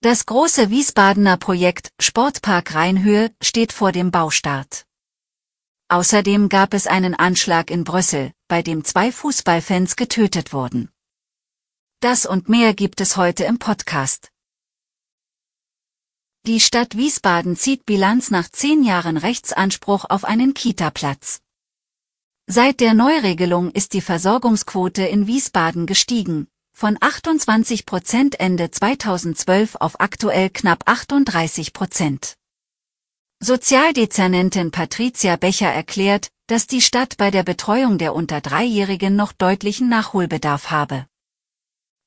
Das große Wiesbadener Projekt Sportpark Rheinhöhe steht vor dem Baustart. Außerdem gab es einen Anschlag in Brüssel, bei dem zwei Fußballfans getötet wurden. Das und mehr gibt es heute im Podcast. Die Stadt Wiesbaden zieht Bilanz nach zehn Jahren Rechtsanspruch auf einen Kita-Platz. Seit der Neuregelung ist die Versorgungsquote in Wiesbaden gestiegen, von 28 Prozent Ende 2012 auf aktuell knapp 38 Prozent. Sozialdezernentin Patricia Becher erklärt, dass die Stadt bei der Betreuung der unter Dreijährigen noch deutlichen Nachholbedarf habe.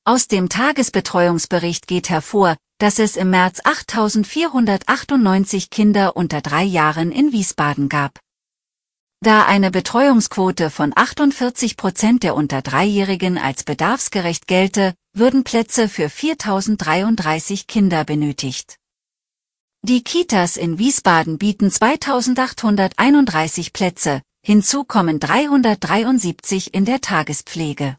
Aus dem Tagesbetreuungsbericht geht hervor, dass es im März 8.498 Kinder unter drei Jahren in Wiesbaden gab. Da eine Betreuungsquote von 48 Prozent der unter Dreijährigen als bedarfsgerecht gelte, würden Plätze für 4033 Kinder benötigt. Die Kitas in Wiesbaden bieten 2831 Plätze, hinzu kommen 373 in der Tagespflege.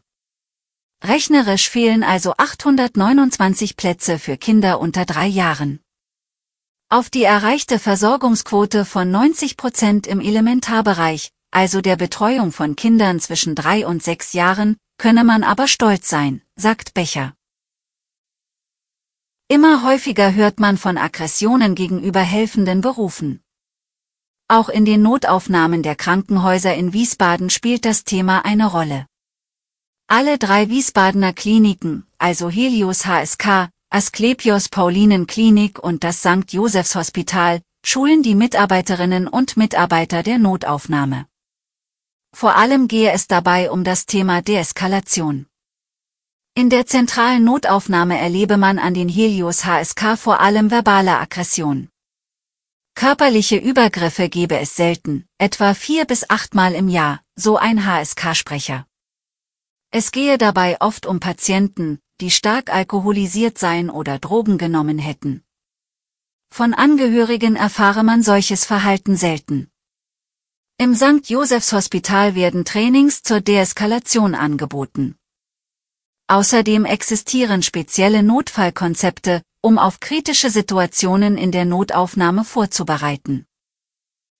Rechnerisch fehlen also 829 Plätze für Kinder unter drei Jahren. Auf die erreichte Versorgungsquote von 90 Prozent im Elementarbereich, also der Betreuung von Kindern zwischen drei und sechs Jahren, könne man aber stolz sein, sagt Becher. Immer häufiger hört man von Aggressionen gegenüber helfenden Berufen. Auch in den Notaufnahmen der Krankenhäuser in Wiesbaden spielt das Thema eine Rolle. Alle drei Wiesbadener Kliniken, also Helios HSK, Asklepios Paulinen-Klinik und das St. Josephs Hospital, schulen die Mitarbeiterinnen und Mitarbeiter der Notaufnahme. Vor allem gehe es dabei um das Thema Deeskalation. In der zentralen Notaufnahme erlebe man an den Helios HSK vor allem verbale Aggression. Körperliche Übergriffe gebe es selten, etwa vier bis achtmal im Jahr, so ein HSK-Sprecher. Es gehe dabei oft um Patienten, die stark alkoholisiert seien oder Drogen genommen hätten. Von Angehörigen erfahre man solches Verhalten selten. Im St. Josephs Hospital werden Trainings zur Deeskalation angeboten. Außerdem existieren spezielle Notfallkonzepte, um auf kritische Situationen in der Notaufnahme vorzubereiten.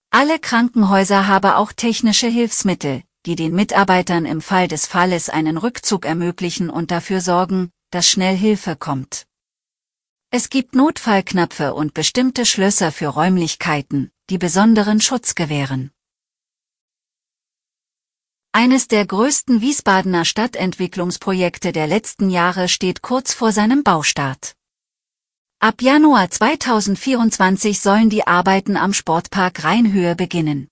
Alle Krankenhäuser habe auch technische Hilfsmittel, die den Mitarbeitern im Fall des Falles einen Rückzug ermöglichen und dafür sorgen, dass schnell Hilfe kommt. Es gibt Notfallknöpfe und bestimmte Schlösser für Räumlichkeiten, die besonderen Schutz gewähren. Eines der größten Wiesbadener Stadtentwicklungsprojekte der letzten Jahre steht kurz vor seinem Baustart. Ab Januar 2024 sollen die Arbeiten am Sportpark Rheinhöhe beginnen.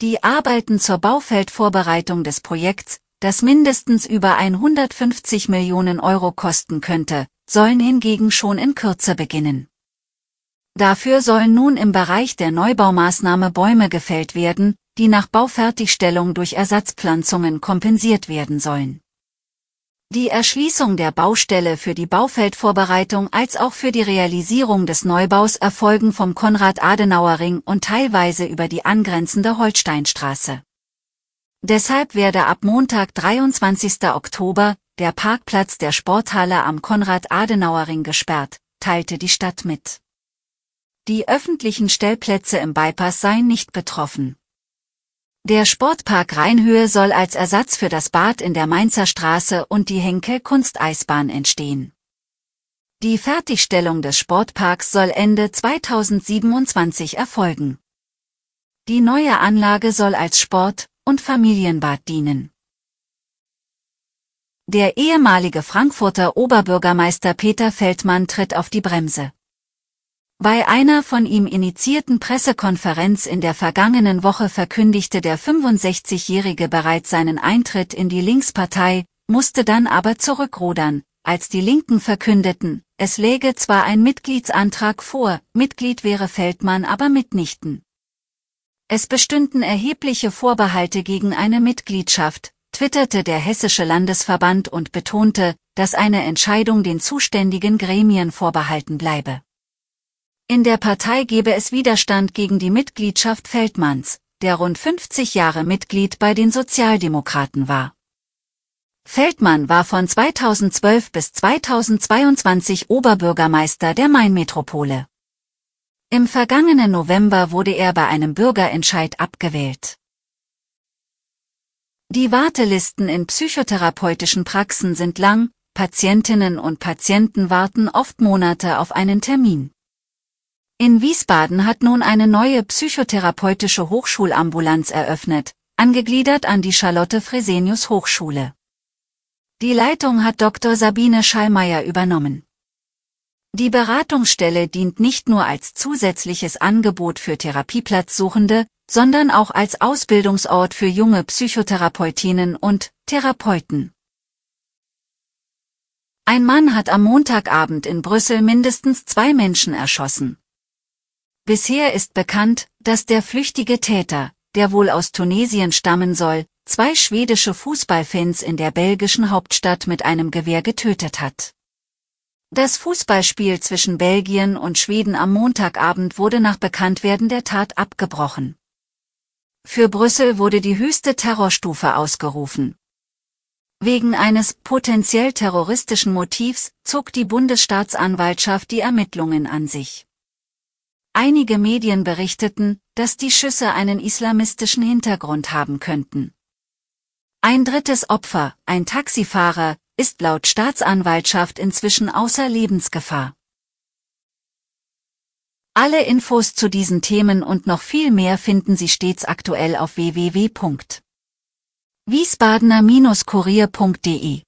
Die Arbeiten zur Baufeldvorbereitung des Projekts, das mindestens über 150 Millionen Euro kosten könnte, sollen hingegen schon in Kürze beginnen. Dafür sollen nun im Bereich der Neubaumaßnahme Bäume gefällt werden, die nach Baufertigstellung durch Ersatzpflanzungen kompensiert werden sollen. Die Erschließung der Baustelle für die Baufeldvorbereitung als auch für die Realisierung des Neubaus erfolgen vom Konrad-Adenauer-Ring und teilweise über die angrenzende Holsteinstraße. Deshalb werde ab Montag 23. Oktober der Parkplatz der Sporthalle am Konrad-Adenauer-Ring gesperrt, teilte die Stadt mit. Die öffentlichen Stellplätze im Bypass seien nicht betroffen. Der Sportpark Rheinhöhe soll als Ersatz für das Bad in der Mainzer Straße und die Henkel Kunsteisbahn entstehen. Die Fertigstellung des Sportparks soll Ende 2027 erfolgen. Die neue Anlage soll als Sport- und Familienbad dienen. Der ehemalige Frankfurter Oberbürgermeister Peter Feldmann tritt auf die Bremse. Bei einer von ihm initiierten Pressekonferenz in der vergangenen Woche verkündigte der 65-Jährige bereits seinen Eintritt in die Linkspartei, musste dann aber zurückrudern, als die Linken verkündeten, es läge zwar ein Mitgliedsantrag vor, Mitglied wäre Feldmann aber mitnichten. Es bestünden erhebliche Vorbehalte gegen eine Mitgliedschaft, twitterte der Hessische Landesverband und betonte, dass eine Entscheidung den zuständigen Gremien vorbehalten bleibe. In der Partei gebe es Widerstand gegen die Mitgliedschaft Feldmanns, der rund 50 Jahre Mitglied bei den Sozialdemokraten war. Feldmann war von 2012 bis 2022 Oberbürgermeister der Mainmetropole. Im vergangenen November wurde er bei einem Bürgerentscheid abgewählt. Die Wartelisten in psychotherapeutischen Praxen sind lang, Patientinnen und Patienten warten oft Monate auf einen Termin. In Wiesbaden hat nun eine neue psychotherapeutische Hochschulambulanz eröffnet, angegliedert an die Charlotte Fresenius Hochschule. Die Leitung hat Dr. Sabine Schallmeier übernommen. Die Beratungsstelle dient nicht nur als zusätzliches Angebot für Therapieplatzsuchende, sondern auch als Ausbildungsort für junge Psychotherapeutinnen und Therapeuten. Ein Mann hat am Montagabend in Brüssel mindestens zwei Menschen erschossen. Bisher ist bekannt, dass der flüchtige Täter, der wohl aus Tunesien stammen soll, zwei schwedische Fußballfans in der belgischen Hauptstadt mit einem Gewehr getötet hat. Das Fußballspiel zwischen Belgien und Schweden am Montagabend wurde nach Bekanntwerden der Tat abgebrochen. Für Brüssel wurde die höchste Terrorstufe ausgerufen. Wegen eines potenziell terroristischen Motivs zog die Bundesstaatsanwaltschaft die Ermittlungen an sich. Einige Medien berichteten, dass die Schüsse einen islamistischen Hintergrund haben könnten. Ein drittes Opfer, ein Taxifahrer, ist laut Staatsanwaltschaft inzwischen außer Lebensgefahr. Alle Infos zu diesen Themen und noch viel mehr finden Sie stets aktuell auf www.wiesbadener-kurier.de.